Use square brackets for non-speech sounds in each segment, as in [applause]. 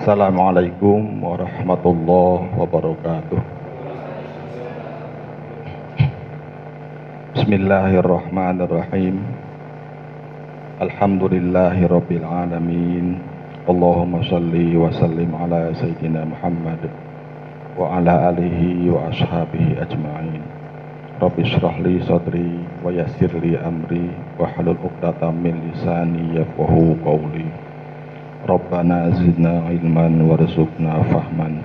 Assalamualaikum warahmatullahi wabarakatuh. Bismillahirrahmanirrahim. Alhamdulillahi rabbil alamin. Allahumma salli wa sallim ala sayyidina Muhammad wa ala alihi wa ashabihi ajma'in. Rabbi shrah li sadri wa yassir li amri wa halul 'uqdatam min lisani yafqahu qawli. Rabbana zidna ilman warzuqna fahman.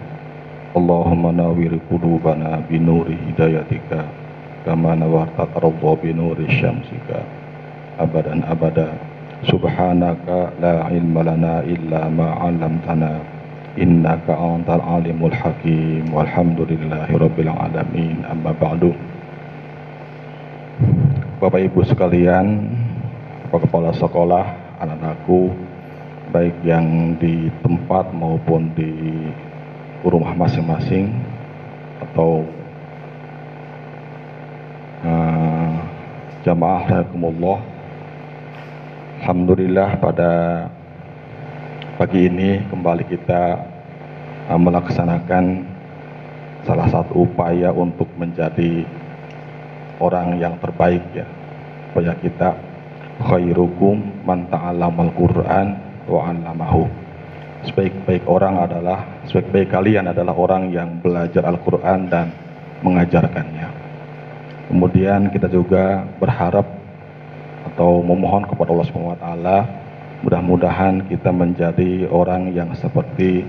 Allahumma nawwir qulubana bi nuri hidayatika kama nawarta tarda bi nuri syamsika. Abadan abada subhanaka la ilma lana illa ma 'allamtana innaka antal alimul hakim walhamdulillahi rabbil alamin. Amma ba'du. Bapak Ibu sekalian Bapak Kepala Sekolah anak-anakku baik yang di tempat maupun di rumah masing-masing atau uh, jamaah rahimakumullah. Alhamdulillah pada pagi ini kembali kita uh, melaksanakan salah satu upaya untuk menjadi orang yang terbaik ya. Supaya kita khairukum man ta'allamal Qur'an wa 'allamahu. Sebaik-baik orang adalah sebaik-baik kalian adalah orang yang belajar Al-Qur'an dan mengajarkannya. Kemudian kita juga berharap atau memohon kepada Allah taala mudah-mudahan kita menjadi orang yang seperti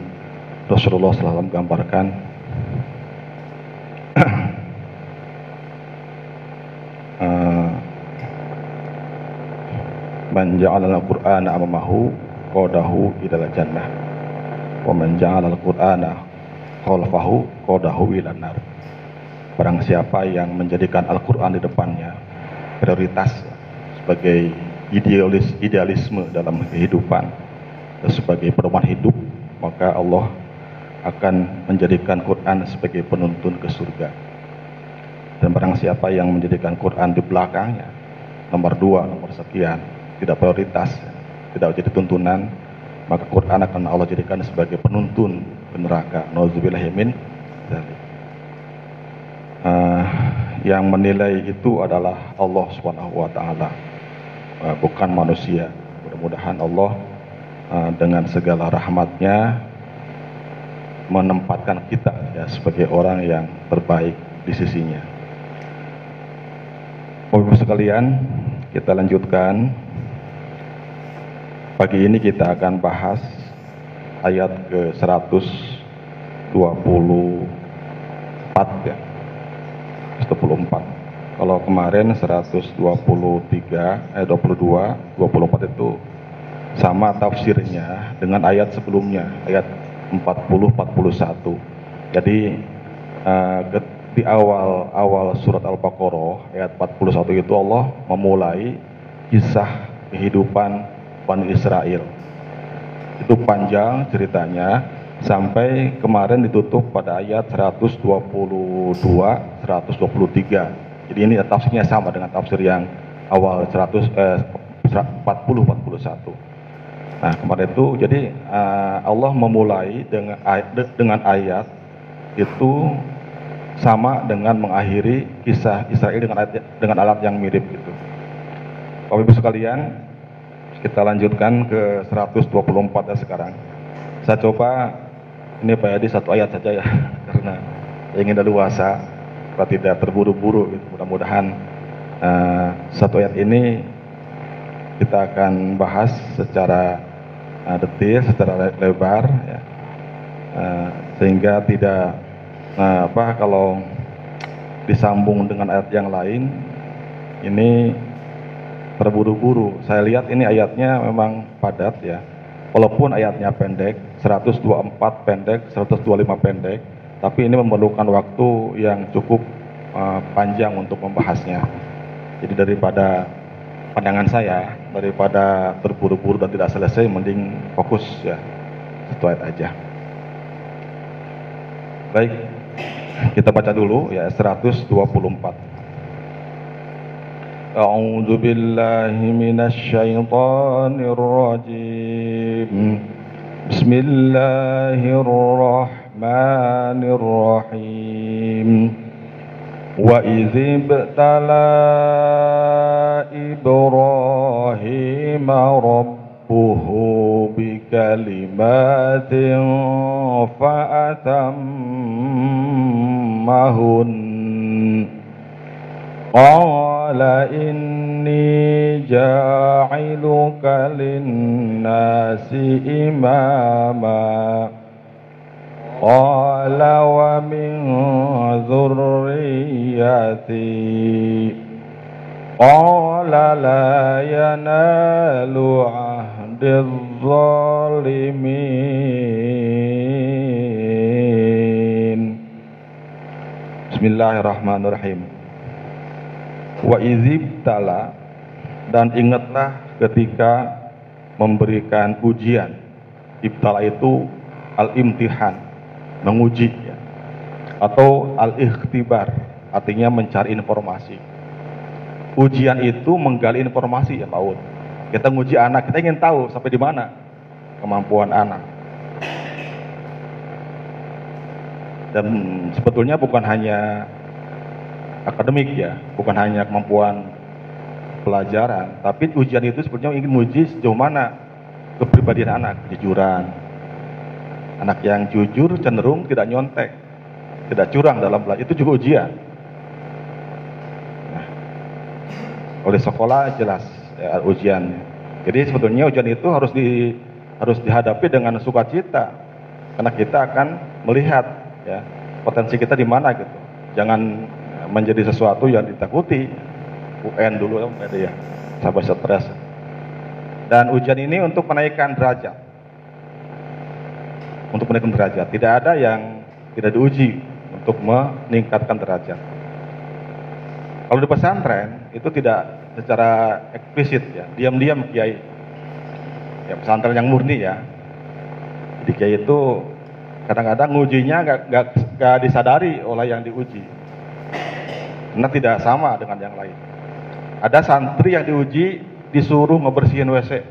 Rasulullah SAW gambarkan. Uh, [clears throat] man al-qur'ana amamahu qadahu ila jannah wa man ja'ala al-qur'ana khalfahu qadahu ila nar barang siapa yang menjadikan Al-Qur'an di depannya prioritas sebagai idealis idealisme dalam kehidupan dan sebagai pedoman hidup maka Allah akan menjadikan Quran sebagai penuntun ke surga. Dan barang siapa yang menjadikan Quran di belakangnya nomor dua, nomor sekian tidak prioritas, tidak jadi tuntunan maka Quran akan Allah jadikan sebagai penuntun ke neraka uh, yang menilai itu adalah Allah Subhanahu wa taala. Uh, bukan manusia. Mudah-mudahan Allah uh, dengan segala rahmatnya menempatkan kita ya sebagai orang yang terbaik di sisinya. Bapak Ibu sekalian, kita lanjutkan. Pagi ini kita akan bahas ayat ke 124 ya. 124. Kalau kemarin 123 eh 22, 24 itu sama tafsirnya dengan ayat sebelumnya, ayat 40 41. Jadi uh, di awal awal surat Al-Baqarah ayat 41 itu Allah memulai kisah kehidupan Bani Israel. Itu panjang ceritanya sampai kemarin ditutup pada ayat 122 123. Jadi ini tafsirnya sama dengan tafsir yang awal 100 eh, 40 41. Nah, kemarin itu jadi uh, Allah memulai dengan ayat, dengan ayat itu sama dengan mengakhiri kisah Israel dengan ayat, dengan alat yang mirip gitu. Bapak Ibu sekalian, kita lanjutkan ke 124 ya sekarang. Saya coba ini Pak Yadi satu ayat saja ya, [laughs] karena ingin leluasa, kita tidak terburu-buru gitu. Mudah-mudahan uh, satu ayat ini kita akan bahas secara uh, detail, secara lebar, ya. uh, sehingga tidak Nah, apa kalau disambung dengan ayat yang lain, ini terburu-buru. Saya lihat ini ayatnya memang padat ya. Walaupun ayatnya pendek, 124 pendek, 125 pendek, tapi ini memerlukan waktu yang cukup uh, panjang untuk membahasnya. Jadi daripada pandangan saya, daripada terburu-buru dan tidak selesai, mending fokus ya, satu ayat aja. Baik, kita baca dulu ya 124. A'udzu billahi minasy syaithanir rajim. بسم الله الرحمن الرحيم وإذ ابتلى إبراهيم ربه بكلمات فأتمهن قال إني جاعلك للناس إماما قال ومن ذريتي قال لا ينال عهد الظالمين بسم الله الرحمن الرحيم wa izibtala dan ingatlah ketika memberikan ujian. Ibtala itu al-imtihan menguji ya. atau al-ikhtibar artinya mencari informasi. Ujian itu menggali informasi ya Pak kita nguji anak kita ingin tahu sampai di mana kemampuan anak. Dan sebetulnya bukan hanya akademik ya, bukan hanya kemampuan pelajaran, tapi ujian itu sebetulnya ingin menguji sejauh mana kepribadian anak, kejujuran. Anak yang jujur cenderung tidak nyontek, tidak curang dalam belajar, itu juga ujian. Nah, oleh sekolah jelas ya, ujian. Jadi sebetulnya ujian itu harus di harus dihadapi dengan sukacita, karena kita akan melihat ya potensi kita di mana gitu. Jangan menjadi sesuatu yang ditakuti. UN dulu ya, sampai stres. Dan ujian ini untuk menaikkan derajat. Untuk menaikkan derajat. Tidak ada yang tidak diuji untuk meningkatkan derajat. Kalau di pesantren itu tidak secara eksplisit ya, diam-diam kiai. Ya pesantren yang murni ya. Jadi kiai itu kadang-kadang ujinya nggak disadari oleh yang diuji karena tidak sama dengan yang lain. Ada santri yang diuji disuruh ngebersihin WC.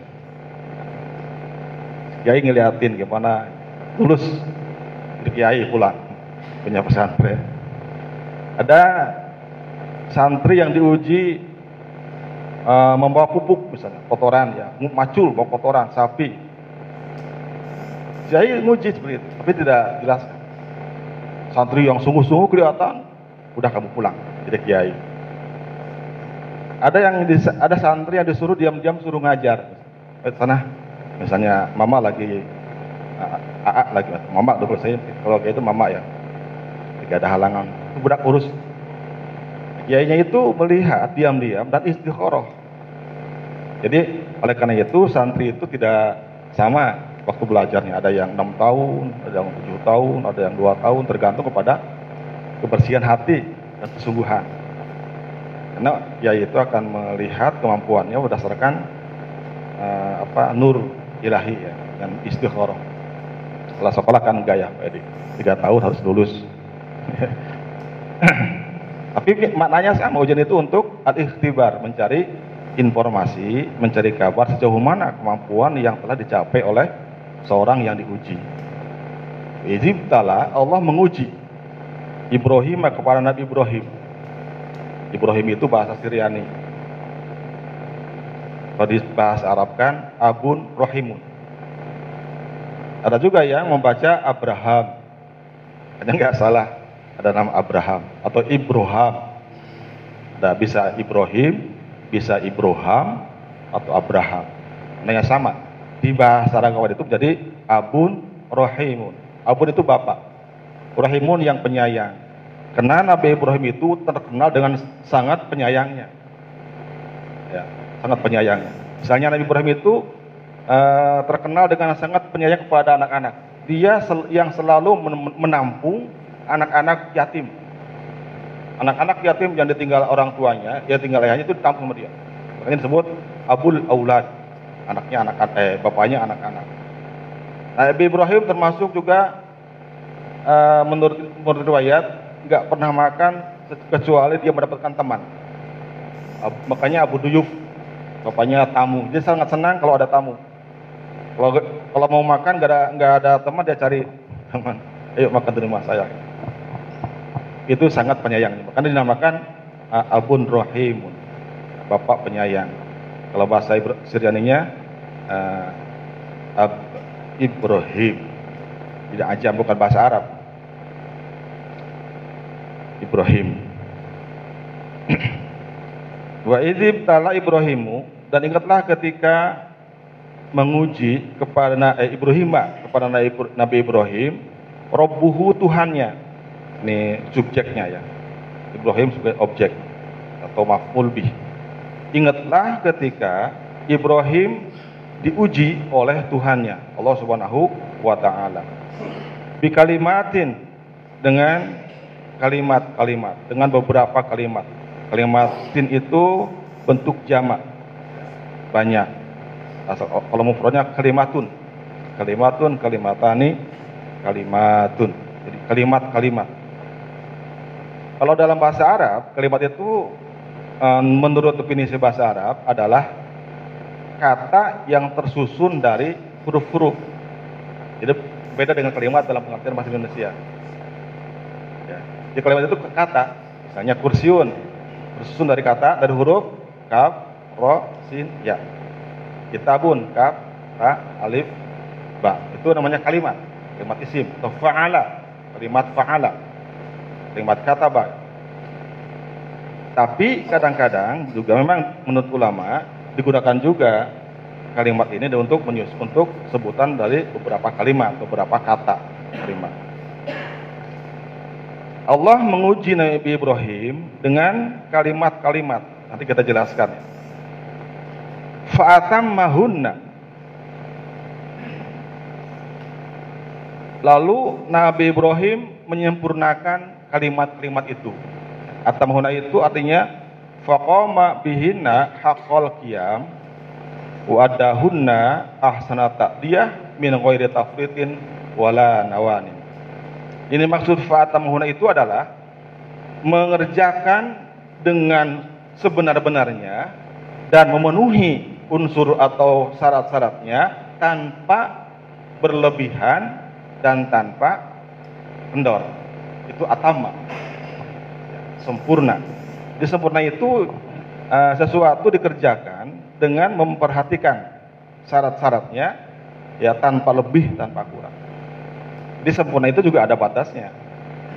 Kiai ngeliatin gimana lulus Kiai pulang punya pesantren. Ada santri yang diuji uh, membawa pupuk misalnya kotoran ya macul bawa kotoran sapi. Kiai nguji seperti itu, tapi tidak jelas. Santri yang sungguh-sungguh kelihatan, udah kamu pulang jadi kiai. Ada yang ada santri yang disuruh diam-diam suruh ngajar. Eh, sana, misalnya mama lagi AA lagi, mama dulu saya kalau kayak itu mama ya. Tidak ada halangan. Itu budak urus. Kiainya itu melihat diam-diam dan istikharah. Jadi oleh karena itu santri itu tidak sama waktu belajarnya. Ada yang enam tahun, ada yang tujuh tahun, ada yang dua tahun, tergantung kepada kebersihan hati dan kesungguhan. Karena ya itu akan melihat kemampuannya berdasarkan uh, apa nur ilahi ya dan istikharah. Setelah sekolah kan gaya Pak Edi. Tiga tahun harus lulus. [clears throat] Tapi maknanya sama ujian itu untuk al-ikhtibar, mencari informasi, mencari kabar sejauh mana kemampuan yang telah dicapai oleh seorang yang diuji. Izibtala Allah menguji Ibrahim kepada Nabi Ibrahim. Ibrahim itu bahasa Syriani. Kalau di bahasa Arab kan Abun Rohimun. Ada juga yang membaca Abraham. Hanya nggak salah ada nama Abraham atau Ibrahim. Ada bisa Ibrahim, bisa Ibrahim atau Abraham. Namanya sama. Di bahasa Arab itu menjadi Abun Rohimun. Abun itu bapak. Ibrahimun yang penyayang. Karena Nabi Ibrahim itu terkenal dengan sangat penyayangnya. Ya, sangat penyayangnya. Misalnya Nabi Ibrahim itu uh, terkenal dengan sangat penyayang kepada anak-anak. Dia sel yang selalu menampung anak-anak yatim. Anak-anak yatim yang ditinggal orang tuanya, yang tinggal ayahnya itu ditampung sama dia. Makanya disebut Abul Aulad. Anaknya anak eh bapaknya anak-anak. Nabi Ibrahim termasuk juga uh, menurut menurut riwayat nggak pernah makan kecuali dia mendapatkan teman. Uh, makanya Abu Duyuf bapaknya tamu. Dia sangat senang kalau ada tamu. Kalau kalau mau makan gak ada nggak ada teman dia cari teman. Ayo makan di rumah saya. Itu sangat penyayang. Makanya dinamakan uh, Abun Rahimun. Bapak penyayang. Kalau bahasa Syrianinya uh, Ab Ibrahim. Tidak aja bukan bahasa Arab. Ibrahim. [clears throat] Wa idzib tala Ibrahimu dan ingatlah ketika menguji kepada eh, Ibrahim kepada Nabi Ibrahim Robbuhu Tuhannya. Ini subjeknya ya. Ibrahim sebagai objek atau maf'ul bih. Ingatlah ketika Ibrahim diuji oleh Tuhannya Allah Subhanahu wa taala. Bi kalimatin dengan kalimat-kalimat dengan beberapa kalimat Kalimatin itu bentuk jamak banyak. Asal kalau mufradnya kalimatun. Kalimatun, kalimatani, kalimatun. Jadi kalimat-kalimat. Kalau dalam bahasa Arab, kalimat itu menurut definisi bahasa Arab adalah kata yang tersusun dari huruf-huruf. Jadi beda dengan kalimat dalam pengertian bahasa Indonesia. Jadi kalimat itu kata, misalnya kursiun, tersusun dari kata dari huruf kaf, ro, sin, ya. Kitabun kaf, ra, alif, ba. Itu namanya kalimat, kalimat isim atau fa'ala, kalimat fa'ala. Kalimat kata ba. Tapi kadang-kadang juga memang menurut ulama digunakan juga kalimat ini untuk menyus untuk sebutan dari beberapa kalimat, beberapa kata kalimat. Allah menguji Nabi Ibrahim dengan kalimat-kalimat. Nanti kita jelaskan. Fa'atam mahunna. Lalu Nabi Ibrahim menyempurnakan kalimat-kalimat itu. Atamhuna itu artinya faqama bihinna haqqal qiyam wa adahunna ahsana ta'diyah min ghairi tafritin wala nawanin. Ini maksud fa'atamuhuna itu adalah mengerjakan dengan sebenar-benarnya dan memenuhi unsur atau syarat-syaratnya tanpa berlebihan dan tanpa kendor. Itu atama. Sempurna. Di sempurna itu uh, sesuatu dikerjakan dengan memperhatikan syarat-syaratnya ya tanpa lebih tanpa kurang. Di sempurna itu juga ada batasnya.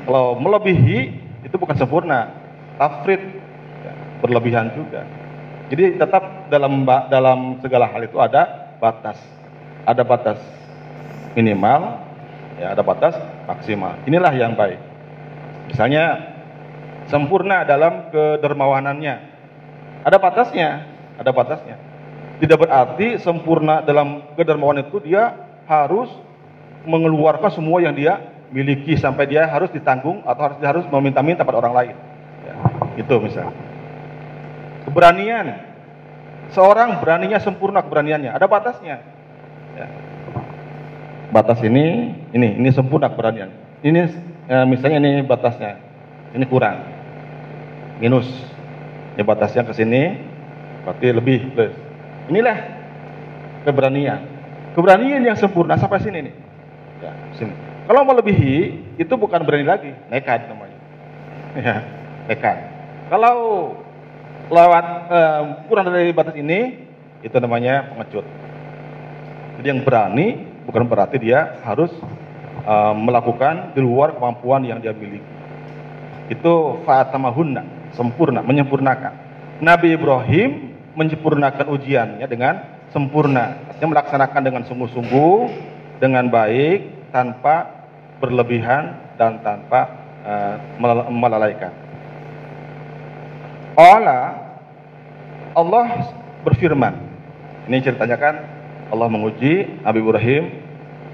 Kalau melebihi itu bukan sempurna, tafrid ya, berlebihan juga. Jadi tetap dalam dalam segala hal itu ada batas. Ada batas minimal, ya ada batas maksimal. Inilah yang baik. Misalnya sempurna dalam kedermawanannya. Ada batasnya, ada batasnya. Tidak berarti sempurna dalam kedermawanan itu dia harus mengeluarkan semua yang dia miliki sampai dia harus ditanggung atau harus harus meminta-minta pada orang lain. Ya, itu misalnya. Keberanian. Seorang beraninya sempurna keberaniannya, ada batasnya. Ya. Batas ini, ini, ini sempurna keberanian. Ini ya, misalnya ini batasnya, ini kurang, minus. Ini batasnya ke sini, berarti lebih plus. Inilah keberanian. Keberanian yang sempurna sampai sini nih. Ya, sini. Kalau melebihi itu bukan berani lagi, nekat namanya. Ya, nekat. Kalau lewat uh, kurang dari batas ini, itu namanya pengecut. Jadi yang berani bukan berarti dia harus uh, melakukan di luar kemampuan yang dia miliki. Itu fatamahunna, sempurna, menyempurnakan. Nabi Ibrahim menyempurnakan ujiannya dengan sempurna. Artinya melaksanakan dengan sungguh-sungguh, dengan baik tanpa berlebihan dan tanpa uh, melalaikan. Allah Allah berfirman. Ini ceritanya kan Allah menguji Nabi Ibrahim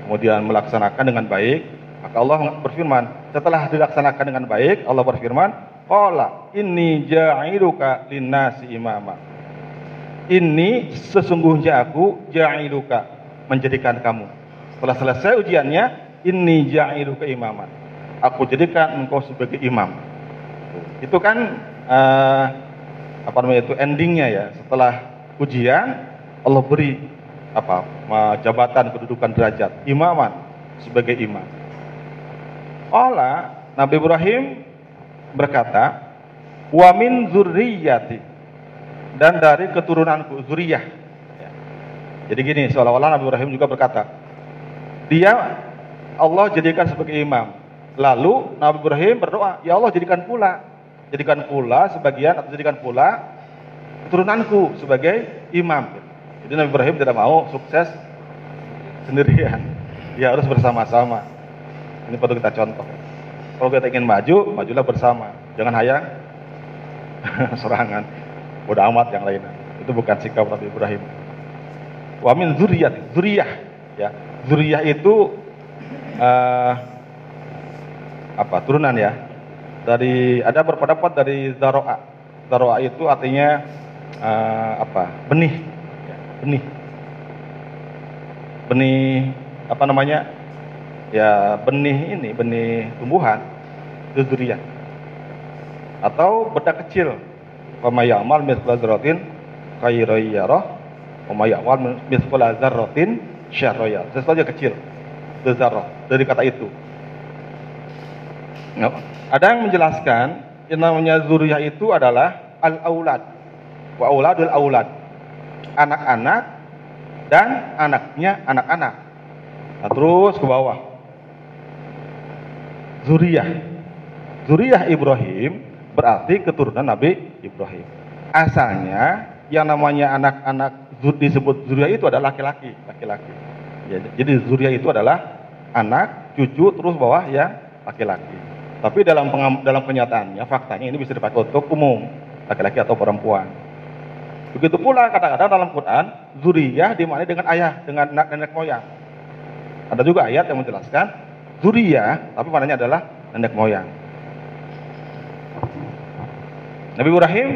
kemudian melaksanakan dengan baik. Maka Allah berfirman, setelah dilaksanakan dengan baik, Allah berfirman, "Qala inni ja'iluka linnasi imama." Ini sesungguhnya aku ja'iluka menjadikan kamu setelah selesai ujiannya, ini ja'ilu ke imaman. Aku jadikan engkau sebagai imam. Itu kan uh, apa namanya itu endingnya ya. Setelah ujian, Allah beri apa jabatan kedudukan derajat imaman sebagai imam. Allah Nabi Ibrahim berkata, "Wa min zurriyyati" dan dari keturunanku zuriyah. Ya. Jadi gini, seolah-olah Nabi Ibrahim juga berkata, dia Allah jadikan sebagai imam. Lalu Nabi Ibrahim berdoa, "Ya Allah, jadikan pula, jadikan pula sebagian atau jadikan pula keturunanku sebagai imam." Jadi Nabi Ibrahim tidak mau sukses sendirian. [laughs] Ya harus bersama-sama. Ini perlu kita contoh. Kalau kita ingin maju, majulah bersama. Jangan hayang [laughs] serangan. Udah amat yang lainnya. Itu bukan sikap Nabi Ibrahim. Wa min zuriyat, zuriyah. Ya, zuriyah itu uh, apa turunan ya? Dari ada berpendapat dari zaroa zaroa itu artinya uh, apa benih. Benih. Benih apa namanya? Ya benih ini benih tumbuhan itu zuriyah. Atau benda kecil. Pemayamal misbah zarratin khairayyarah pemayamal misbah zarratin syarroya sesuatu yang kecil zarrah dari kata itu Nah, ada yang menjelaskan yang namanya zuriyah itu adalah al-aulad. Wa auladul aulad. Anak-anak dan anaknya anak-anak. Nah, terus ke bawah. Zuriyah. Zuriyah Ibrahim berarti keturunan Nabi Ibrahim. Asalnya yang namanya anak-anak disebut zuriyah itu adalah laki-laki, laki-laki. Ya, jadi zuriyah itu adalah anak, cucu, terus bawah ya laki-laki. Tapi dalam dalam kenyataannya faktanya ini bisa dipakai untuk umum, laki-laki atau perempuan. Begitu pula kadang-kadang dalam Quran zuriyah dimaknai dengan ayah, dengan nenek moyang. Ada juga ayat yang menjelaskan zuriyah tapi maknanya adalah nenek moyang. Nabi Ibrahim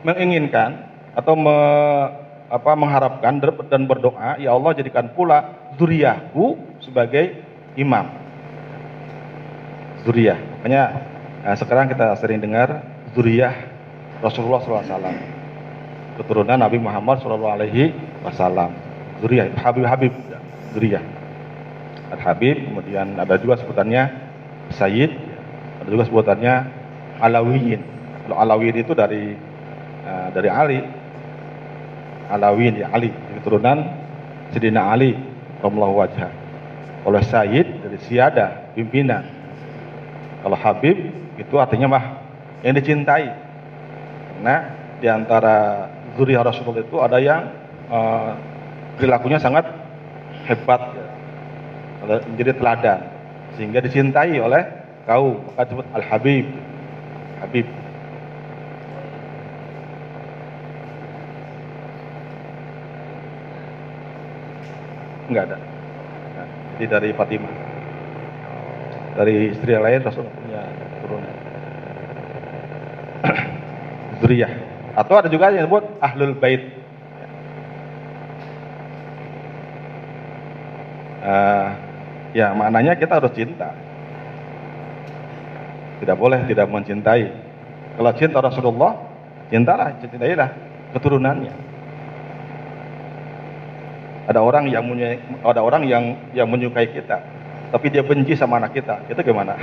menginginkan atau me, apa, mengharapkan dan berdoa, ya Allah jadikan pula zuriyahku sebagai imam. Zuriyah. Makanya nah sekarang kita sering dengar zuriyah Rasulullah SAW. Keturunan Nabi Muhammad SAW. Zuriyah, Habib-Habib. Zuriyah. Al-Habib, kemudian ada juga sebutannya Sayyid, ada juga sebutannya Alawiyin. Kalau Alawiyin itu dari uh, dari Ali. Alawiyin ya Ali, keturunan Sidina Ali, Allah wajah. Oleh Sayyid dari Siada, pimpinan kalau Habib itu artinya mah yang dicintai. Karena di antara zuriyah Rasulullah itu ada yang uh, perilakunya sangat hebat, ya. menjadi teladan, sehingga dicintai oleh kaum. Maka disebut Al Habib, Habib. Enggak ada. Nah, jadi dari Fatimah. Dari istri yang lain Rasul. Punya turunan [clears throat] zuriyah. Atau ada juga yang disebut ahlul bait. Uh, ya maknanya kita harus cinta. Tidak boleh tidak mencintai. Kalau cinta Rasulullah cintalah cintailah keturunannya ada orang yang ada orang yang yang menyukai kita tapi dia benci sama anak kita, kita gimana?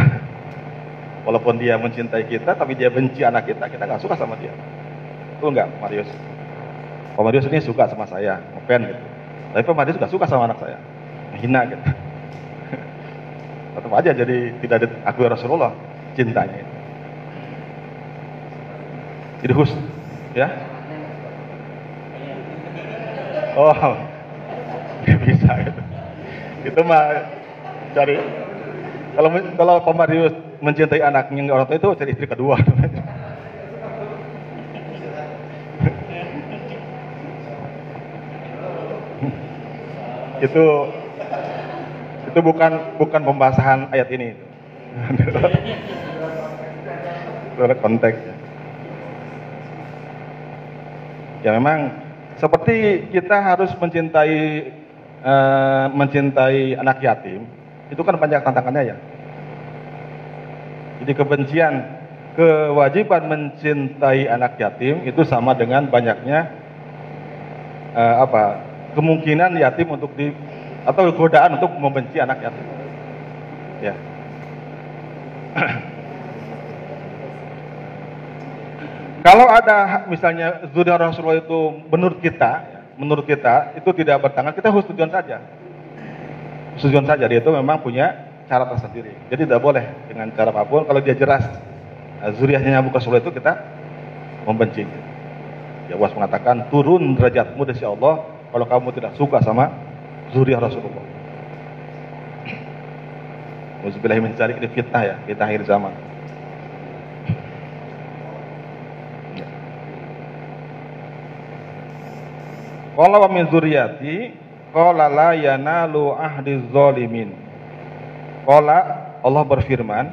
[laughs] Walaupun dia mencintai kita, tapi dia benci anak kita, kita nggak suka sama dia. Itu enggak, Marius? Pak Marius ini suka sama saya, ngefan gitu. Tapi Pak Marius juga suka sama anak saya, hina gitu. [laughs] Tetap aja jadi tidak diakui Rasulullah cintanya itu. Jadi hus, ya? Oh, bisa gitu. Itu mah cari kalau kalau Marius mencintai anaknya orang tua itu cari istri kedua. [laughs] itu itu bukan bukan pembahasan ayat ini. [laughs] itu konteks. Ya memang seperti kita harus mencintai uh, mencintai anak yatim, itu kan banyak tantangannya ya. Jadi kebencian, kewajiban mencintai anak yatim itu sama dengan banyaknya uh, apa kemungkinan yatim untuk di atau godaan untuk membenci anak yatim. Ya. [clears throat] Kalau ada misalnya zuriat Rasulullah itu menurut kita, menurut kita itu tidak bertangan, kita harus tujuan saja. Tujuan saja dia itu memang punya cara tersendiri. Jadi tidak boleh dengan cara apa pun kalau dia jelas nah, zuriatnya bukan Rasulullah itu kita membenci. Ya Allah mengatakan turun derajatmu dari Allah kalau kamu tidak suka sama zuriat Rasulullah. Muzubillah mencari ini fitnah ya, fitnah akhir zaman. Qala wa min zuriyati qala la yanalu ahdi zalimin. Qala Allah berfirman,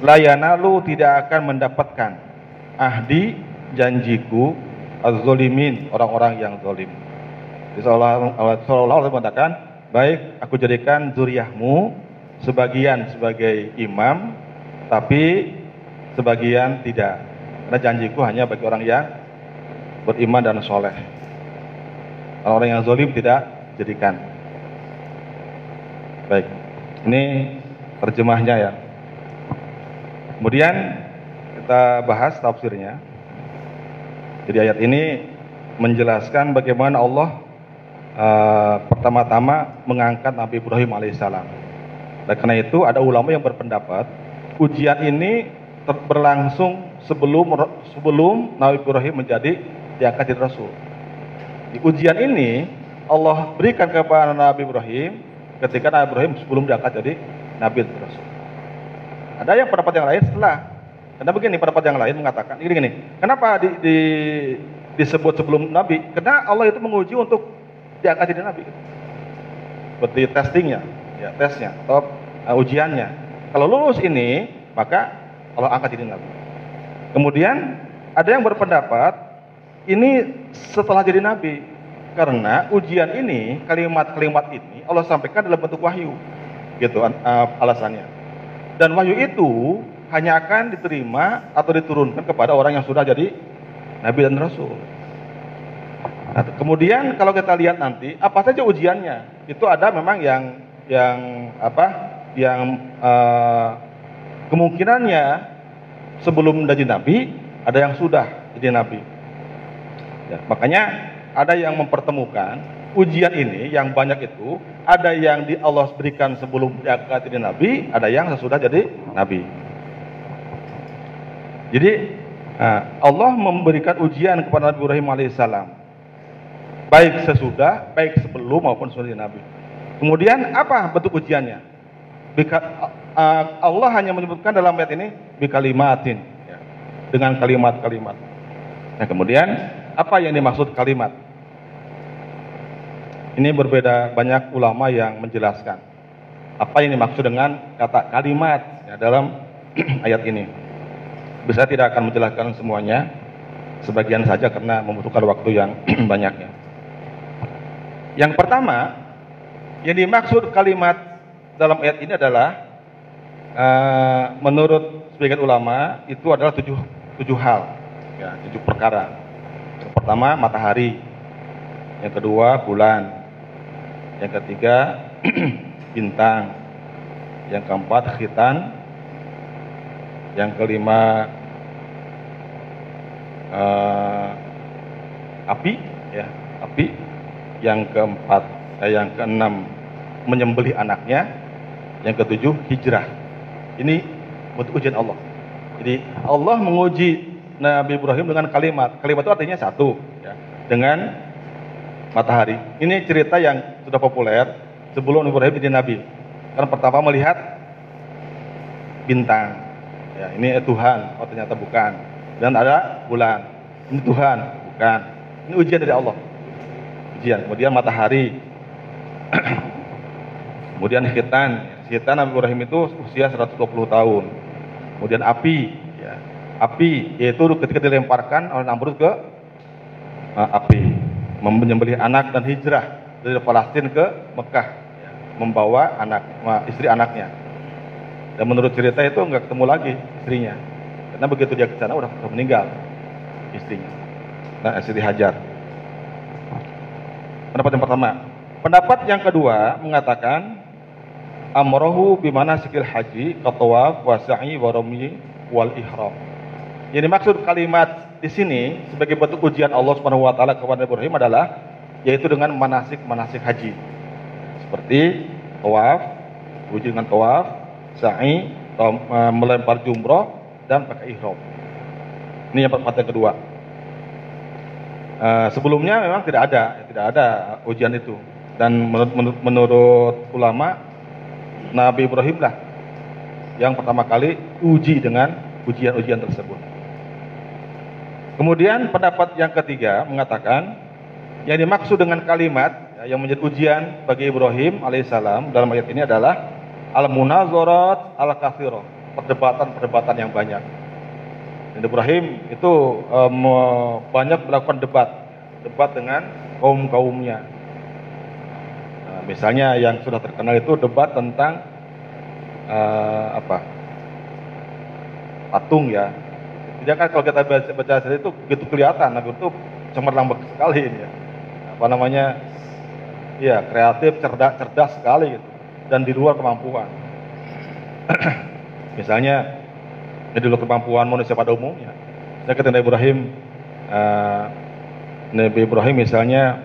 la yanalu tidak akan mendapatkan ahdi janjiku az-zalimin, orang-orang yang zalim. Jadi seolah-olah Allah mengatakan, baik aku jadikan zuriyahmu sebagian sebagai imam, tapi sebagian tidak. Karena janjiku hanya bagi orang yang beriman dan soleh. Orang yang zolim tidak jadikan. Baik, ini terjemahnya ya. Kemudian kita bahas tafsirnya. Jadi ayat ini menjelaskan bagaimana Allah uh, pertama-tama mengangkat Nabi Ibrahim alaihissalam. Dan karena itu ada ulama yang berpendapat ujian ini berlangsung sebelum sebelum Nabi Ibrahim menjadi diangkat jadi Rasul. Di ujian ini Allah berikan kepada Nabi Ibrahim ketika Nabi Ibrahim sebelum diangkat jadi Nabi Rasul. Ada yang pendapat yang lain setelah. Karena begini pendapat yang lain mengatakan ini gini. Kenapa di, di, disebut sebelum Nabi? Karena Allah itu menguji untuk diangkat jadi Nabi. Seperti testingnya, ya tesnya atau uh, ujiannya. Kalau lulus ini maka Allah angkat jadi Nabi. Kemudian ada yang berpendapat ini setelah jadi nabi. Karena ujian ini, kalimat-kalimat ini Allah sampaikan dalam bentuk wahyu. Gitu uh, alasannya. Dan wahyu itu hanya akan diterima atau diturunkan kepada orang yang sudah jadi nabi dan rasul. Nah, kemudian kalau kita lihat nanti apa saja ujiannya, itu ada memang yang yang apa? Yang uh, kemungkinannya sebelum menjadi nabi ada yang sudah jadi nabi. Ya, makanya ada yang mempertemukan ujian ini yang banyak itu ada yang di Allah berikan sebelum diangkat jadi nabi, ada yang sesudah jadi nabi. Jadi nah, Allah memberikan ujian kepada Nabi Ibrahim alaihissalam, baik sesudah, baik sebelum maupun sesudah nabi. Kemudian apa bentuk ujiannya? Bika, uh, Allah hanya menyebutkan dalam ayat ini bikalimatin, ya, dengan kalimat-kalimat. Nah kemudian apa yang dimaksud kalimat? Ini berbeda banyak ulama yang menjelaskan apa yang dimaksud dengan kata kalimat ya, dalam [clears throat] ayat ini. Bisa tidak akan menjelaskan semuanya, sebagian saja karena membutuhkan waktu yang [clears throat] banyaknya. Yang pertama, yang dimaksud kalimat dalam ayat ini adalah uh, menurut sebagian ulama itu adalah tujuh, tujuh hal, ya, tujuh perkara. Pertama matahari, yang kedua bulan, yang ketiga [clears throat] bintang, yang keempat khitan, yang kelima uh, api, ya api, yang keempat, eh, yang keenam menyembelih anaknya, yang ketujuh hijrah. Ini untuk ujian Allah. Jadi Allah menguji Nabi Ibrahim dengan kalimat. Kalimat itu artinya satu, ya, dengan matahari. Ini cerita yang sudah populer sebelum Nabi Ibrahim jadi Nabi. Karena pertama melihat bintang. Ya, ini Tuhan, oh ternyata bukan. Dan ada bulan. Ini Tuhan, bukan. Ini ujian dari Allah. Ujian. Kemudian matahari. Kemudian hitan. Hitan Nabi Ibrahim itu usia 120 tahun. Kemudian api, api yaitu ketika dilemparkan oleh Namrud ke uh, api. Menyembelih anak dan hijrah dari Palestina ke Mekah. Membawa anak istri anaknya. Dan menurut cerita itu nggak ketemu lagi istrinya. Karena begitu dia ke sana udah, meninggal istrinya. Nah istri Hajar. Pendapat yang pertama. Pendapat yang kedua mengatakan amrohu bimana sikil haji katawaf wasa'i waromi wal ihram. Yang dimaksud kalimat di sini sebagai bentuk ujian Allah Subhanahu wa taala kepada Ibrahim adalah yaitu dengan manasik-manasik haji. Seperti tawaf, uji dengan tawaf, sa'i, e, melempar jumroh dan pakai ihram. Ini yang yang kedua. Uh, sebelumnya memang tidak ada, tidak ada ujian itu. Dan menurut, menurut, menurut ulama, Nabi Ibrahim lah yang pertama kali uji dengan ujian-ujian tersebut. Kemudian pendapat yang ketiga mengatakan yang dimaksud dengan kalimat ya, yang menjadi ujian bagi Ibrahim alaihissalam dalam ayat ini adalah al-munazarat al-kathirah, perdebatan-perdebatan yang banyak. Dan Ibrahim itu um, banyak melakukan debat, debat dengan kaum-kaumnya. Nah, misalnya yang sudah terkenal itu debat tentang uh, apa? patung ya, tidak kan kalau kita baca, baca itu begitu kelihatan Nabi itu cemerlang sekali ini ya. Apa namanya? Iya, kreatif, cerdas, cerdas sekali gitu. Dan di luar kemampuan. [clears throat] Misalnya di luar kemampuan manusia pada umumnya. Saya kata Nabi Ibrahim uh, Nabi Ibrahim misalnya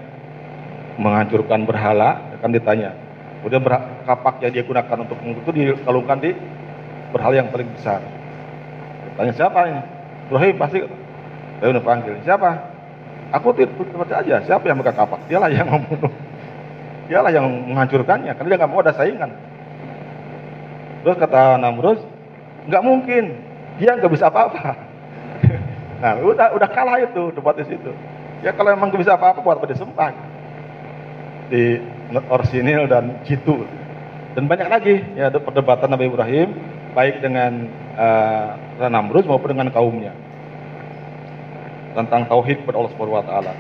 menghancurkan berhala, akan ditanya. Kemudian kapak yang dia gunakan untuk itu dikalungkan di berhala yang paling besar. Tanya siapa ini? Ibrahim pasti. Udah panggil siapa? Aku tidak aja. Siapa yang megang kapak? Dialah yang membunuh. Dialah yang menghancurkannya. Karena dia nggak mau ada saingan. Terus kata Namrud nggak mungkin. Dia nggak bisa apa-apa. [laughs] Nah udah udah kalah itu debat di situ. Ya kalau emang nggak bisa apa-apa buat apa disembah? Di Orsinil dan Jitu. Dan banyak lagi. Ya perdebatan Nabi Ibrahim baik dengan uh, Namrud maupun dengan kaumnya tentang tauhid kepada Allah Subhanahu wa taala.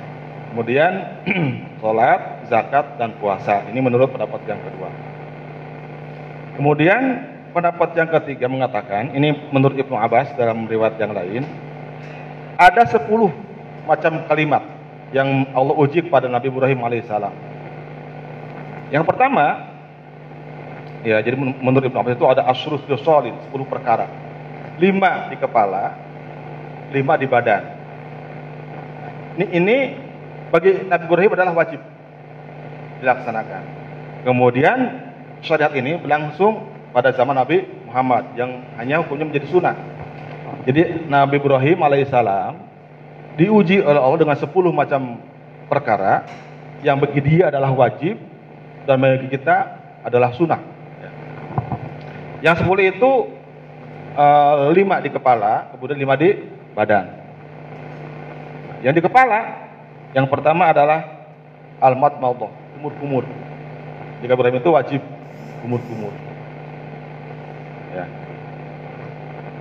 Kemudian [clears throat] salat, zakat dan puasa. Ini menurut pendapat yang kedua. Kemudian pendapat yang ketiga mengatakan, ini menurut Ibnu Abbas dalam riwayat yang lain, ada sepuluh macam kalimat yang Allah uji kepada Nabi Ibrahim alaihissalam. Yang pertama, Ya, jadi menurut Ibnu Abbas itu ada asrus dosolin, 10 perkara. Lima di kepala, lima di badan. Ini, ini bagi Nabi Ibrahim adalah wajib dilaksanakan. Kemudian syariat ini berlangsung pada zaman Nabi Muhammad yang hanya hukumnya menjadi sunnah. Jadi Nabi Ibrahim alaihissalam diuji oleh Allah dengan 10 macam perkara yang bagi dia adalah wajib dan bagi kita adalah sunnah. Yang sepuluh itu uh, di kepala, kemudian lima di badan. Yang di kepala, yang pertama adalah almat maudhah, kumur-kumur. Jika Ibrahim itu wajib kumur-kumur. Ya.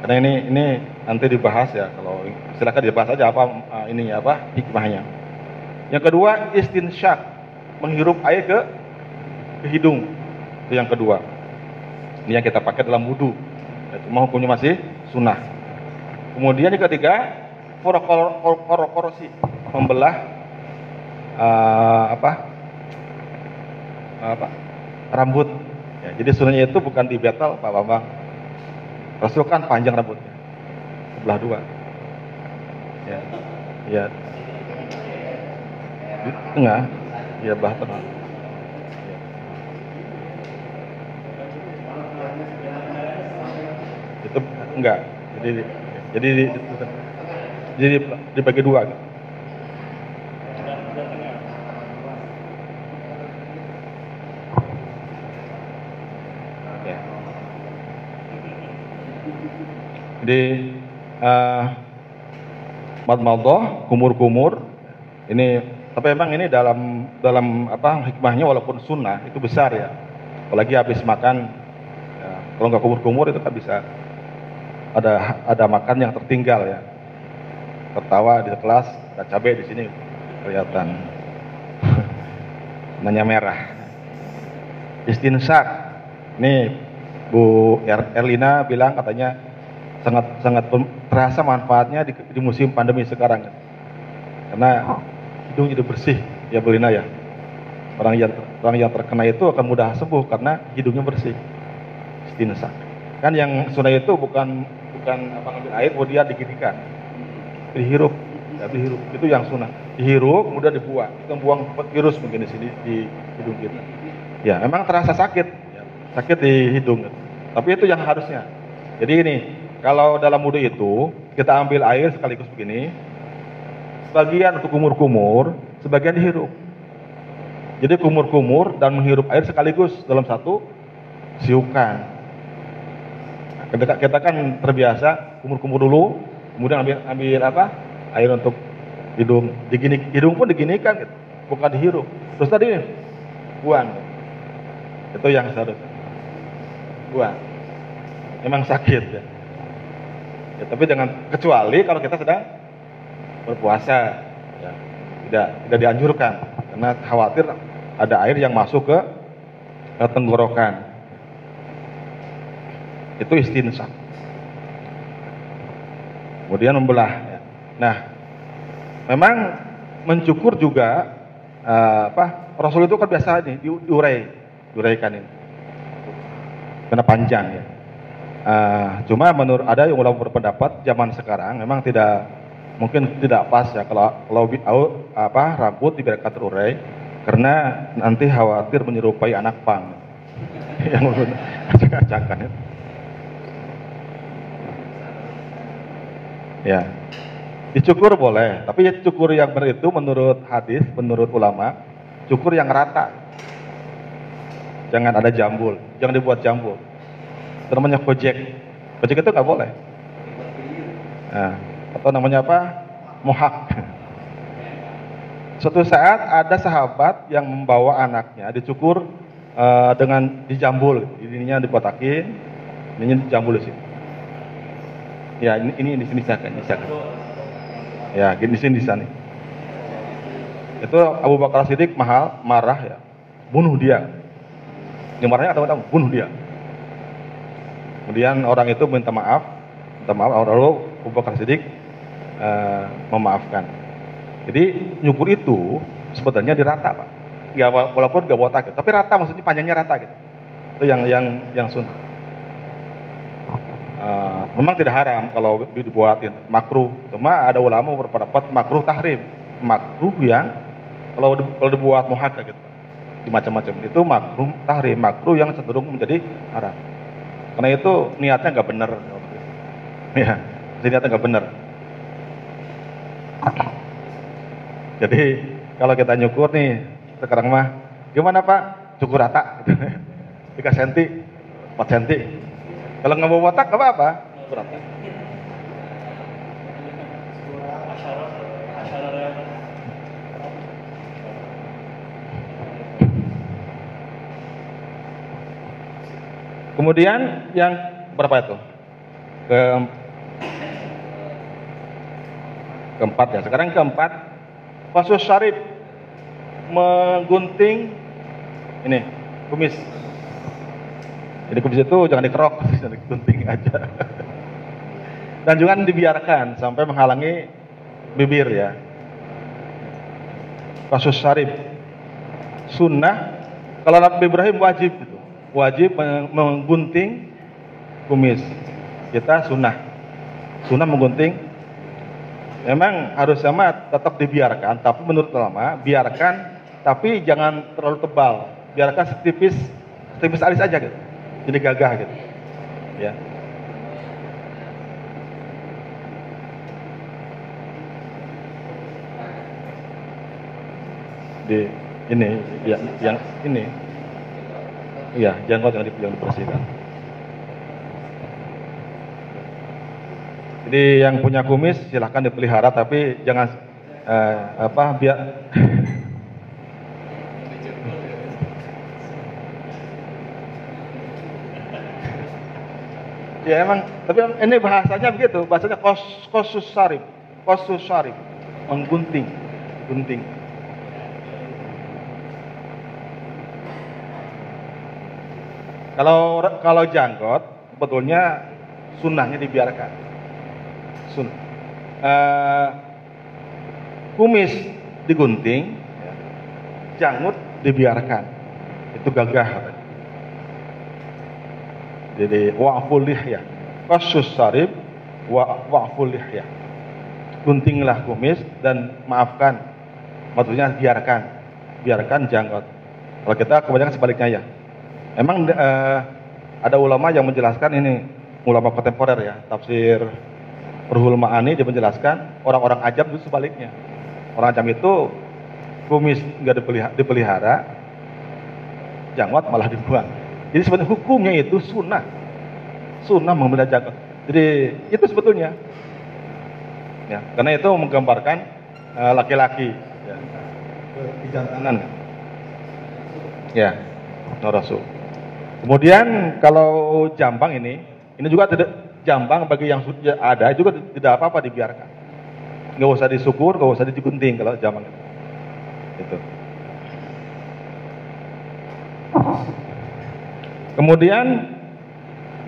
Karena ini ini nanti dibahas ya kalau silakan dibahas aja apa uh, ini apa hikmahnya. Yang kedua istinsyak, menghirup air ke ke hidung. Itu yang kedua. Ini yang kita pakai dalam wudhu. Cuma hukumnya masih sunnah. Kemudian yang ketiga, korokorosi, membelah uh, apa? apa? Rambut. Ya, jadi sunnahnya itu bukan di betel, Pak Bambang. Rasul kan panjang rambutnya, sebelah dua. Ya, ya. Di tengah, ya belah tengah. Enggak. Jadi jadi jadi dibagi dua. Ya. Jadi uh, kumur-kumur ini tapi memang ini dalam dalam apa hikmahnya walaupun sunnah itu besar ya apalagi habis makan ya, kalau nggak kumur-kumur itu kan bisa ada ada makan yang tertinggal ya. Tertawa di kelas, ada cabai di sini kelihatan. [laughs] Nanya merah. Istinsak. Nih Bu er, Erlina bilang katanya sangat sangat terasa manfaatnya di, di musim pandemi sekarang. Karena hidung jadi bersih ya Bu Lina ya. Orang yang orang yang terkena itu akan mudah sembuh karena hidungnya bersih. Istinsa. Kan yang sunnah itu bukan bukan apa ngambil air kemudian diginikan. Dihirup, ya, dihirup. Itu yang sunnah. Dihirup kemudian dibuang. Kita buang virus mungkin di sini di hidung kita. Ya, memang terasa sakit. Ya, sakit di hidung. Tapi itu yang harusnya. Jadi ini, kalau dalam wudhu itu kita ambil air sekaligus begini, sebagian untuk kumur-kumur, sebagian dihirup. Jadi kumur-kumur dan menghirup air sekaligus dalam satu siukan. Kita, kita kan terbiasa kumur-kumur dulu, kemudian ambil ambil apa? Air untuk hidung. Digini, hidung pun diginikan, gitu. bukan dihirup. Terus tadi buang. Itu yang seharusnya. Buang. Memang sakit ya. ya. Tapi dengan kecuali kalau kita sedang berpuasa, ya, tidak tidak dianjurkan karena khawatir ada air yang masuk ke tenggorokan. Itu istinsah. Kemudian membelah. Ya. Nah, memang mencukur juga uh, apa? Rasul itu kan biasa ini diurai, diuraikan ini. Karena panjang ya. Uh, cuma menurut ada yang ulama berpendapat zaman sekarang memang tidak mungkin tidak pas ya kalau kalau apa rambut dibiarkan terurai karena nanti khawatir menyerupai anak pang [laughs] yang acak-acakan [laughs] ya. Ya dicukur boleh tapi cukur yang benar itu menurut hadis menurut ulama cukur yang rata jangan ada jambul jangan dibuat jambul itu namanya kojek kojek itu nggak boleh nah, atau namanya apa? Mohak. Suatu saat ada sahabat yang membawa anaknya dicukur uh, dengan dijambul, ininya dipotakin, ininya dijambul di. Ya ini, ini di sini silakan, di sini. Ya, di sini di sana. Itu Abu Bakar Siddiq mahal marah ya, bunuh dia. Yang marahnya atau bunuh dia. Kemudian orang itu minta maaf, minta maaf, lalu Abu Bakar Siddiq uh, memaafkan. Jadi nyukur itu sebetulnya dirata pak. Ya walaupun gak botak, tapi rata maksudnya panjangnya rata gitu. Itu yang yang yang sun. Uh, memang tidak haram kalau dibuatin makruh. Cuma ada ulama berpendapat makruh tahrim. Makruh yang kalau kalau dibuat muhakka gitu. Di macam-macam itu makruh tahrim, makruh yang cenderung menjadi haram. Karena itu niatnya nggak benar. Ya, niatnya nggak benar. Jadi kalau kita nyukur nih sekarang mah gimana Pak? Cukur rata gitu. 3 cm, 4 cm. Kalau nggak mau botak cukur rata. Kemudian yang berapa itu? Ke keempat ya. Sekarang keempat, Fasus Syarif menggunting ini kumis. Jadi kumis itu jangan dikerok, [laughs] jangan digunting aja. Dan jangan dibiarkan sampai menghalangi bibir ya. Fasus Syarif sunnah kalau Nabi Ibrahim wajib itu wajib menggunting kumis. Kita sunnah. Sunnah menggunting. Memang harus sama tetap dibiarkan, tapi menurut ulama biarkan tapi jangan terlalu tebal, biarkan setipis setipis alis aja gitu, jadi gagah gitu, ya. Di ini, ya, yang ini, iya jangkau yang, yang dibersihkan. Jadi yang punya kumis silahkan dipelihara tapi jangan eh, apa biar Ya emang, tapi ini bahasanya begitu, bahasanya kos kosus sarif, kosus sarif, menggunting, gunting. Kalau kalau janggot, sebetulnya sunnahnya dibiarkan sun uh, kumis digunting, ya. janggut dibiarkan. Itu gagah. Jadi wa'ful lihya. Qasus sarib wa wa'ful lihya. Guntinglah kumis dan maafkan. Maksudnya biarkan. Biarkan janggut. Kalau kita kebanyakan sebaliknya ya. Emang eh, ada ulama yang menjelaskan ini ulama kontemporer ya, tafsir Ruhul Ma'ani dia menjelaskan orang-orang ajam itu sebaliknya. Orang ajam itu kumis nggak dipelihara, dipelihara janggut malah dibuang. Jadi sebenarnya hukumnya itu sunnah. Sunnah janggut. Jadi itu sebetulnya. Ya, karena itu menggambarkan eh, laki-laki uh, ya, kejantanan. Ya, Rasul. Kemudian kalau jambang ini, ini juga tidak jambang bagi yang sudah ada juga tidak apa-apa dibiarkan. Nggak usah disukur, nggak usah digunting kalau jambang itu. Itu. Kemudian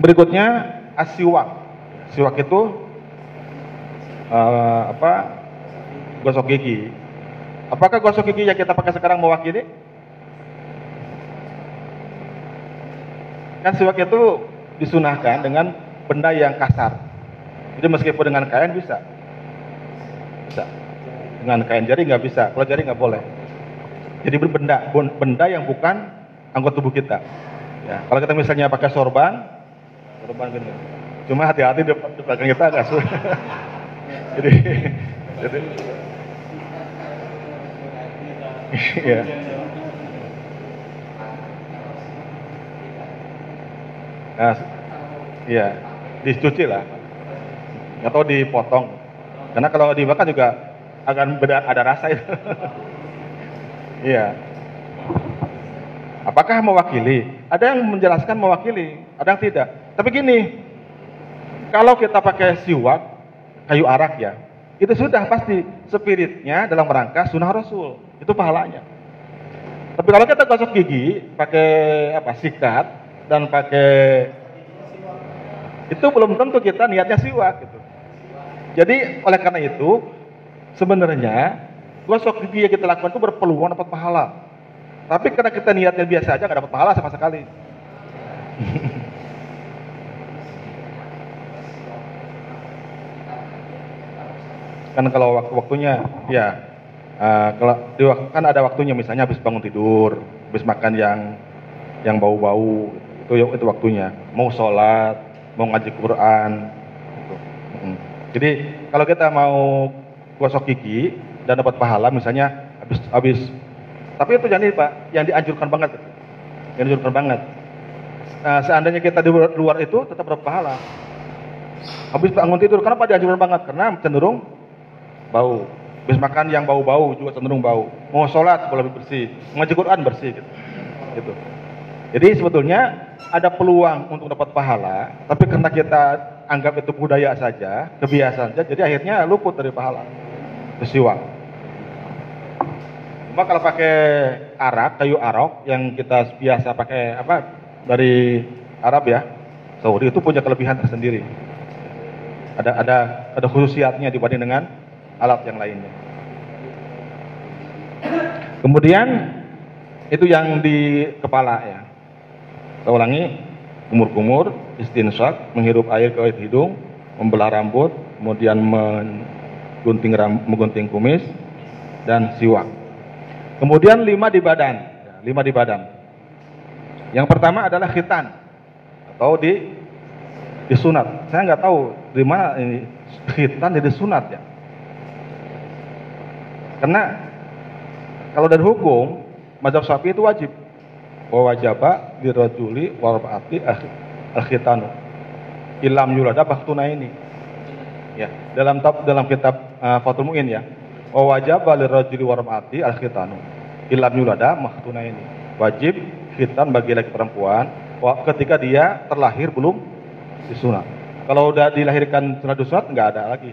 berikutnya asiwak. Siwak itu uh, apa? Gosok gigi. Apakah gosok gigi yang kita pakai sekarang mewakili? Kan siwak itu disunahkan dengan benda yang kasar. Jadi meskipun dengan kain bisa. Bisa. Dengan kain jari nggak bisa. Kalau jari nggak boleh. Jadi benda benda yang bukan anggota tubuh kita. Ya, kalau kita misalnya pakai sorban, sorban gini. Cuma hati-hati di, belakang kita agak sulit. [laughs] jadi, jadi, ya. Nah, iya, dicuci lah. Atau dipotong. Karena kalau dimakan juga akan beda, ada rasa itu. [laughs] iya. Apakah mewakili? Ada yang menjelaskan mewakili, ada yang tidak. Tapi gini, kalau kita pakai siwak, kayu arak ya, itu sudah pasti spiritnya dalam rangka sunnah rasul. Itu pahalanya. Tapi kalau kita gosok gigi pakai apa sikat, dan pakai itu belum tentu kita niatnya siwak gitu. Jadi oleh karena itu sebenarnya gosok gigi yang kita lakukan itu berpeluang dapat pahala. Tapi karena kita niatnya biasa aja nggak dapat pahala sama sekali. [laughs] kan kalau waktu-waktunya ya uh, kalau di, kan ada waktunya misalnya habis bangun tidur, habis makan yang yang bau-bau itu itu waktunya mau sholat mau ngaji Quran gitu. jadi kalau kita mau gosok gigi dan dapat pahala misalnya habis habis tapi itu jangan pak yang dianjurkan banget yang dianjurkan banget. Nah, seandainya kita di luar itu tetap dapat pahala. Habis bangun tidur kenapa dianjurkan banget? Karena cenderung bau. Habis makan yang bau-bau juga cenderung bau. Mau sholat lebih bersih. Ngaji Quran bersih gitu, gitu. Jadi sebetulnya ada peluang untuk dapat pahala, tapi karena kita anggap itu budaya saja, kebiasaan saja, jadi akhirnya luput dari pahala. Peristiwa. Cuma kalau pakai arak, kayu arok yang kita biasa pakai apa dari Arab ya, Saudi itu punya kelebihan tersendiri. Ada ada ada khususiatnya dibanding dengan alat yang lainnya. Kemudian itu yang di kepala ya. Saya ulangi, kumur-kumur, istinsyak, menghirup air ke hidung, membelah rambut, kemudian menggunting, ram, menggunting kumis, dan siwak. Kemudian lima di badan, ya, lima di badan. Yang pertama adalah khitan atau di disunat. Saya nggak tahu di mana ini khitan jadi sunat ya. Karena kalau dari hukum, mazhab Syafi'i itu wajib wa wajaba dirajuli warbaati al-khitanu ilam yulada baktuna ini ya dalam dalam kitab uh, Fathul Muin ya wa wajaba lirajuli warbaati al-khitanu. Ilam yulada maktuna ini. Wajib khitan bagi laki perempuan ketika dia terlahir belum disunat. Kalau udah dilahirkan sunat disunat nggak ada lagi.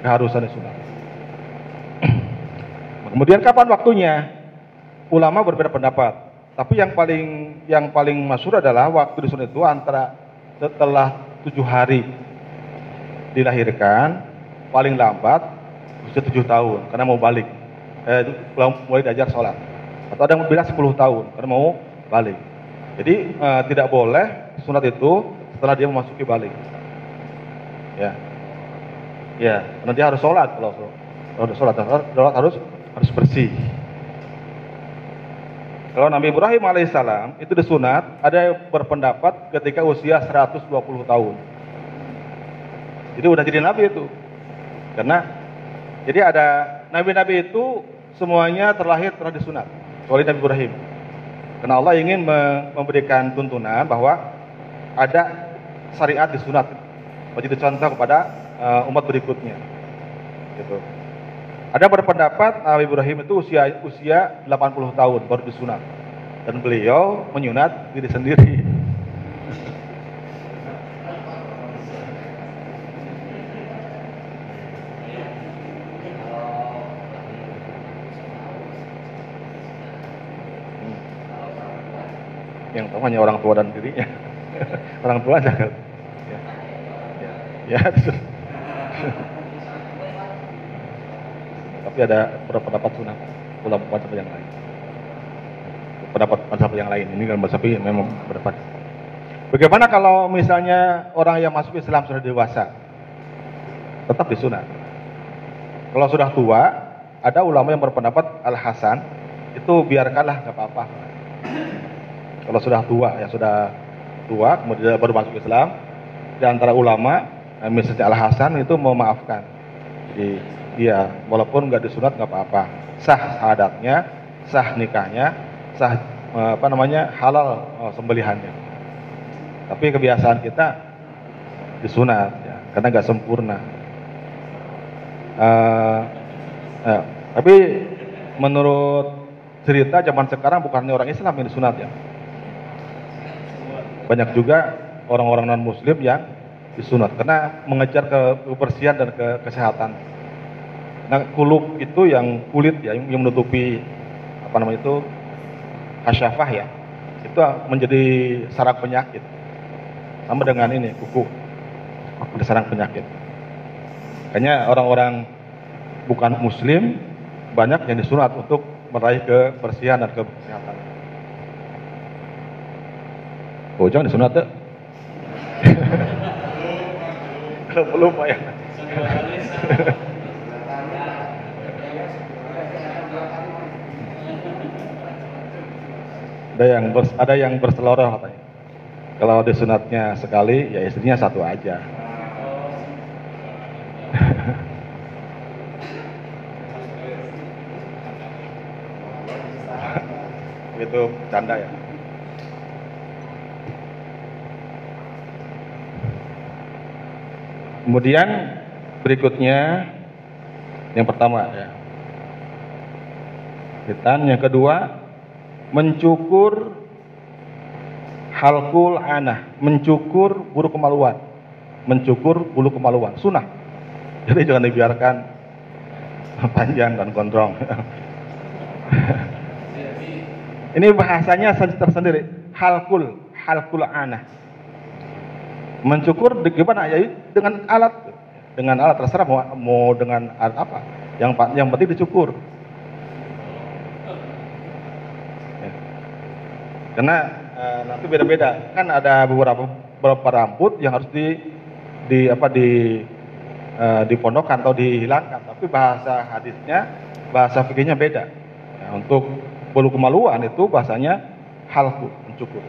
Keharusan disunat. [clears throat] Kemudian kapan waktunya? Ulama berbeda pendapat. Tapi yang paling yang paling masyur adalah waktu disunat itu antara setelah tujuh hari dilahirkan, paling lambat usia tujuh tahun karena mau balik, eh, mulai diajar sholat. Atau ada yang bilang 10 tahun karena mau balik. Jadi uh, tidak boleh sunat itu setelah dia memasuki balik. Ya. Ya, karena dia harus sholat kalau harus sholat, sholat harus harus bersih. Kalau Nabi Ibrahim alaihissalam itu disunat, ada yang berpendapat ketika usia 120 tahun. Jadi udah jadi nabi itu. Karena jadi ada nabi-nabi itu semuanya terlahir telah disunat. Kecuali Nabi Ibrahim. Karena Allah ingin memberikan tuntunan bahwa ada syariat disunat menjadi contoh kepada uh, umat berikutnya. Gitu. Ada berpendapat Nabi Ibrahim itu usia usia 80 tahun baru disunat. Dan beliau menyunat diri sendiri. [laughs] tahu hanya orang tua dan dirinya [laughs] orang tua aja. Ya, ya. ya. [laughs] tapi ada pendapat sunnah. Ulama mazhab yang lain. Pendapat mazhab yang lain. Ini kan mazhab memang berpendapat bagaimana kalau misalnya orang yang masuk Islam sudah dewasa? Tetap disunat kalau sudah tua ada ulama yang berpendapat al Hasan itu biarkanlah nggak apa-apa kalau sudah tua ya sudah tua kemudian baru masuk Islam di antara ulama misalnya al Hasan itu memaafkan jadi Iya, walaupun nggak disunat nggak apa-apa. Sah adatnya, sah nikahnya, sah eh, apa namanya halal oh, sembelihannya. Tapi kebiasaan kita disunat, ya, karena nggak sempurna. Uh, ya, tapi menurut cerita zaman sekarang bukannya orang Islam yang disunat ya. Banyak juga orang-orang non Muslim yang disunat karena mengejar kebersihan dan ke kesehatan. Nah, kulub itu yang kulit ya, yang menutupi apa namanya itu hasyafah ya. Itu menjadi sarang penyakit. Sama dengan ini, kuku. Ada sarang penyakit. Kayaknya orang-orang bukan muslim banyak yang disunat untuk meraih kebersihan dan kesehatan. Jangan disunat tuh. Belum Pak ya. ada yang bers, ada yang berseloroh katanya. Kalau disunatnya sekali, ya istrinya satu aja. [laughs] Itu canda ya. Kemudian berikutnya yang pertama ya. Hitan, yang kedua mencukur halkul anah, mencukur bulu kemaluan, mencukur bulu kemaluan, sunnah. Jadi jangan dibiarkan panjang dan gondrong. [laughs] Ini bahasanya tersendiri, halkul, halkul anah. Mencukur gimana? Ya dengan alat, dengan alat terserah mau, mau dengan alat apa. Yang yang penting dicukur. Karena uh, nanti beda-beda. Kan ada beberapa beberapa rambut yang harus di di apa di uh, dipondokan atau dihilangkan. Tapi bahasa hadisnya, bahasa fikihnya beda. Ya, untuk bulu kemaluan itu bahasanya halku, mencukur.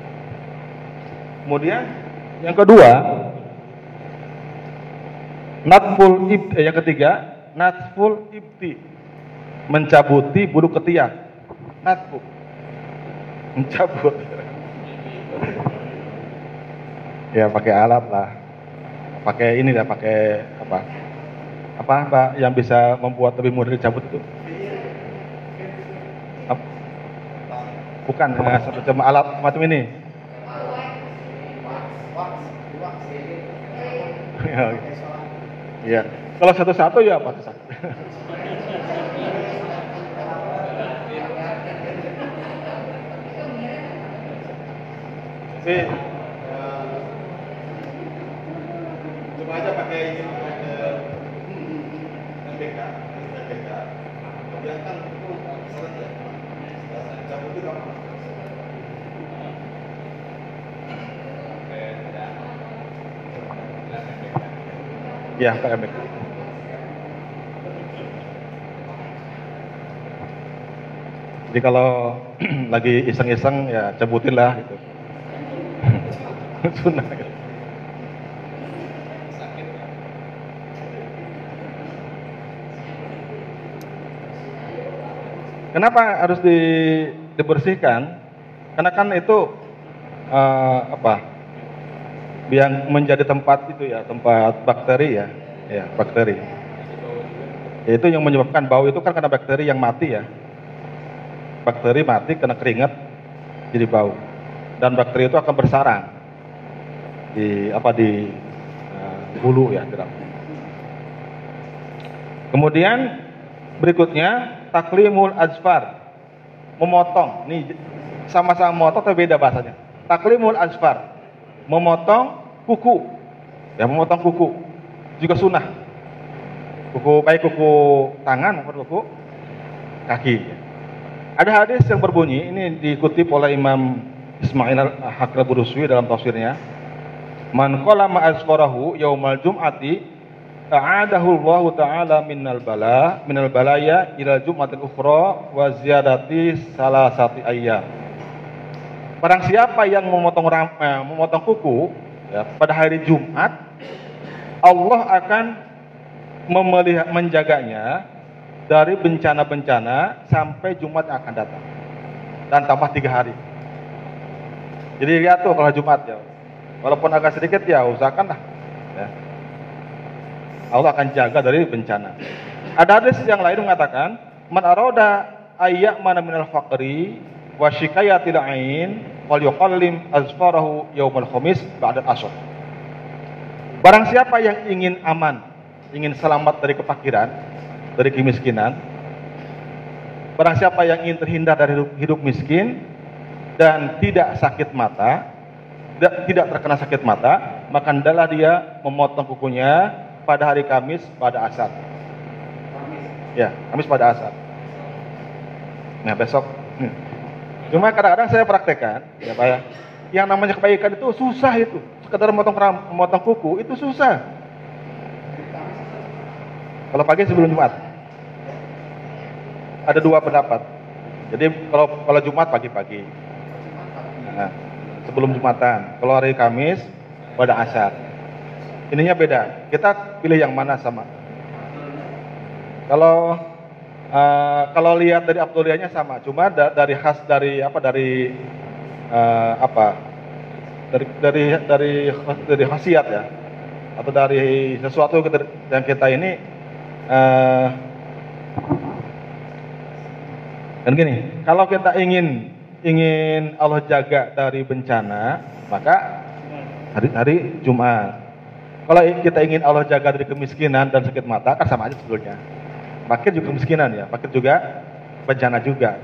Kemudian yang kedua, natful ibti, eh, yang ketiga, natful ibti, mencabuti bulu ketiak. Natful. Mencabut. [laughs] Ya pakai alat lah. Pakai ini lah pakai apa? Apa apa yang bisa membuat lebih mudah dicabut itu? Bukan ya, semacam alat semacam ini ya kalau satu-satu ya apa satu [laughs] tapi uh, coba aja pakai ini NBK NBK kemudian kan itu salah ya Ya, PMX. Jadi kalau [clears throat] lagi iseng-iseng ya cabutin lah gitu. [laughs] Sunnah. gitu. Kenapa harus di, dibersihkan? Karena kan itu eh, apa? Yang menjadi tempat itu ya, tempat bakteri ya, ya bakteri. Itu yang menyebabkan bau itu kan karena bakteri yang mati ya. Bakteri mati kena keringat jadi bau. Dan bakteri itu akan bersarang di apa di eh, bulu ya, tidak. Kemudian berikutnya taklimul azfar memotong nih sama-sama memotong tapi beda bahasanya taklimul azfar memotong kuku. Ya memotong kuku. Juga sunnah. Kuku baik kuku tangan maupun kuku kaki. Ada hadis yang berbunyi ini dikutip oleh Imam Ismail Hakil Buruswi dalam tafsirnya. Man qala ma azfarahu yaumal jum'ati A'adahu Ta'ala minal bala minal balaya ila jum'atil ukhra wa ziyadati salah satu ayam. Barang siapa yang memotong ram, eh, memotong kuku ya, pada hari Jumat, Allah akan memelihara menjaganya dari bencana-bencana sampai Jumat yang akan datang dan tambah tiga hari. Jadi lihat tuh kalau Jumat ya, walaupun agak sedikit ya usahakan lah. Ya. Allah akan jaga dari bencana. Ada hadis yang lain mengatakan, "Man arada ayyak mana minal faqri wa shikayatil ain wal yuqallim azfarahu yaumal khamis ba'da asr." Barang siapa yang ingin aman, ingin selamat dari kefakiran, dari kemiskinan, barang siapa yang ingin terhindar dari hidup, hidup miskin dan tidak sakit mata, tidak terkena sakit mata, maka hendaklah dia memotong kukunya pada hari Kamis pada asar. Ya, Kamis pada asar. Nah besok. Hmm. Cuma kadang-kadang saya praktekkan, ya Pak ya. Yang namanya kebaikan itu susah itu. Sekedar memotong ram, memotong kuku itu susah. Kalau pagi sebelum Jumat. Ada dua pendapat. Jadi kalau kalau Jumat pagi-pagi. Nah, sebelum Jumatan. Kalau hari Kamis pada asar ininya beda. Kita pilih yang mana sama. Kalau uh, kalau lihat dari Abdulianya sama, cuma da dari khas dari apa dari uh, apa dari dari dari dari khasiat ya atau dari sesuatu yang kita ini uh, dan gini kalau kita ingin ingin Allah jaga dari bencana maka hari hari Jumat kalau kita ingin Allah jaga dari kemiskinan dan sakit mata, kan sama aja sebetulnya. Fakir juga kemiskinan ya, fakir juga bencana juga.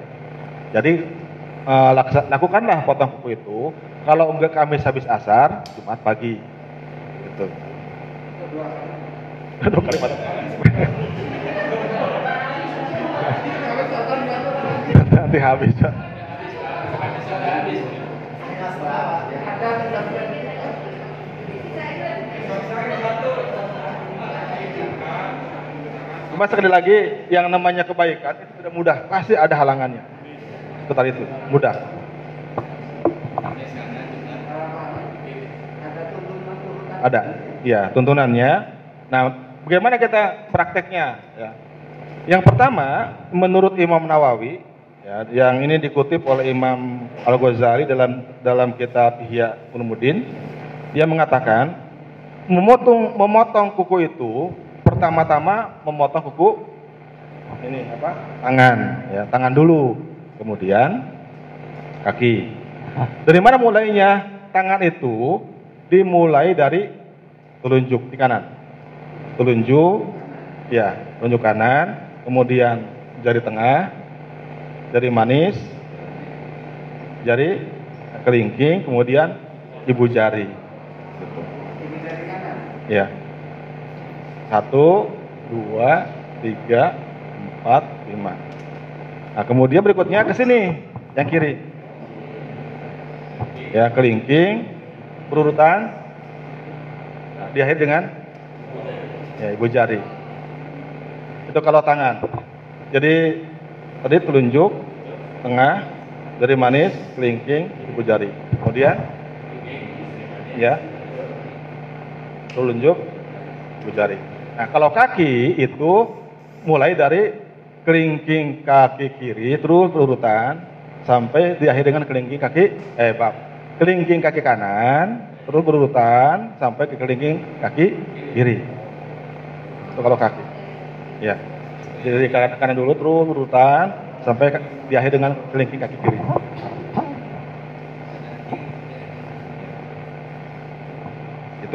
Jadi uh, lakukanlah potong kuku itu. Kalau enggak Kamis habis asar, Jumat pagi. Gitu. Dua kalimat. Nanti habis. Cuma sekali lagi, yang namanya kebaikan itu tidak mudah, pasti ada halangannya. Sekitar itu, mudah. Ada, ya tuntunannya. Nah, bagaimana kita prakteknya? Ya. Yang pertama, menurut Imam Nawawi, ya, yang ini dikutip oleh Imam Al Ghazali dalam dalam kitab Ihya Ulumuddin, dia mengatakan memotong memotong kuku itu pertama-tama memotong kuku. Ini apa? Tangan ya tangan dulu. Kemudian kaki. Dari mana mulainya? Tangan itu dimulai dari telunjuk di kanan. Telunjuk ya telunjuk kanan. Kemudian jari tengah jari manis jari kelingking kemudian ibu jari. Gitu. ya satu, dua, tiga, empat, lima. Nah, kemudian berikutnya ke sini, yang kiri. Ya, kelingking, berurutan, nah, diakhiri dengan ya ibu jari. Itu kalau tangan. Jadi tadi telunjuk, tengah, jari manis, kelingking, ibu jari. Kemudian ya telunjuk, ibu jari. Nah, kalau kaki itu mulai dari kelingking kaki kiri terus berurutan sampai diakhiri dengan kelingking kaki eh bab kelingking kaki kanan terus berurutan sampai ke kelingking kaki kiri. Itu kalau kaki. Ya. Jadi kanan dulu terus berurutan sampai diakhiri dengan kelingking kaki kiri.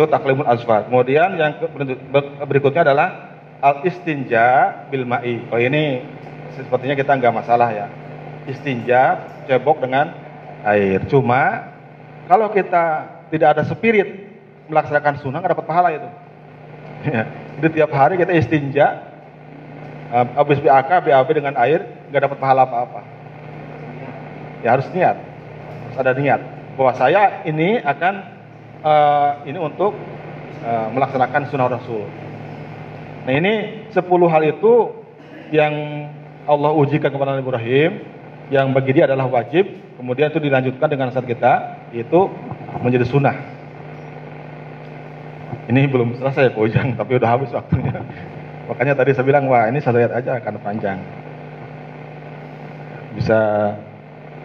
Itu taklimul asfar. Kemudian yang berikutnya adalah al istinja bil ma'i. Oh ini sepertinya kita nggak masalah ya. Istinja cebok dengan air. Cuma kalau kita tidak ada spirit melaksanakan sunnah nggak dapat pahala itu. Ya. Jadi tiap hari kita istinja habis BAK, BAB dengan air nggak dapat pahala apa-apa. Ya harus niat, harus ada niat bahwa saya ini akan uh, ini untuk uh, melaksanakan sunnah Rasul. Nah ini 10 hal itu yang Allah ujikan kepada Nabi Ibrahim yang bagi dia adalah wajib kemudian itu dilanjutkan dengan saat kita itu menjadi sunnah. Ini belum selesai Pak Ujang [laughs] tapi udah habis waktunya. Makanya tadi saya bilang wah ini saya lihat aja akan panjang. Bisa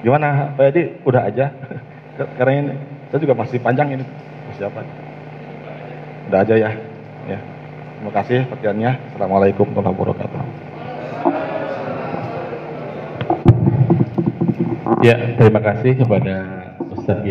gimana Pak Edi? Udah aja? [laughs] Karena ini saya juga masih panjang ini siapa udah aja ya. Ya. Terima kasih perhatiannya. Assalamualaikum warahmatullahi wabarakatuh. Ya, terima kasih kepada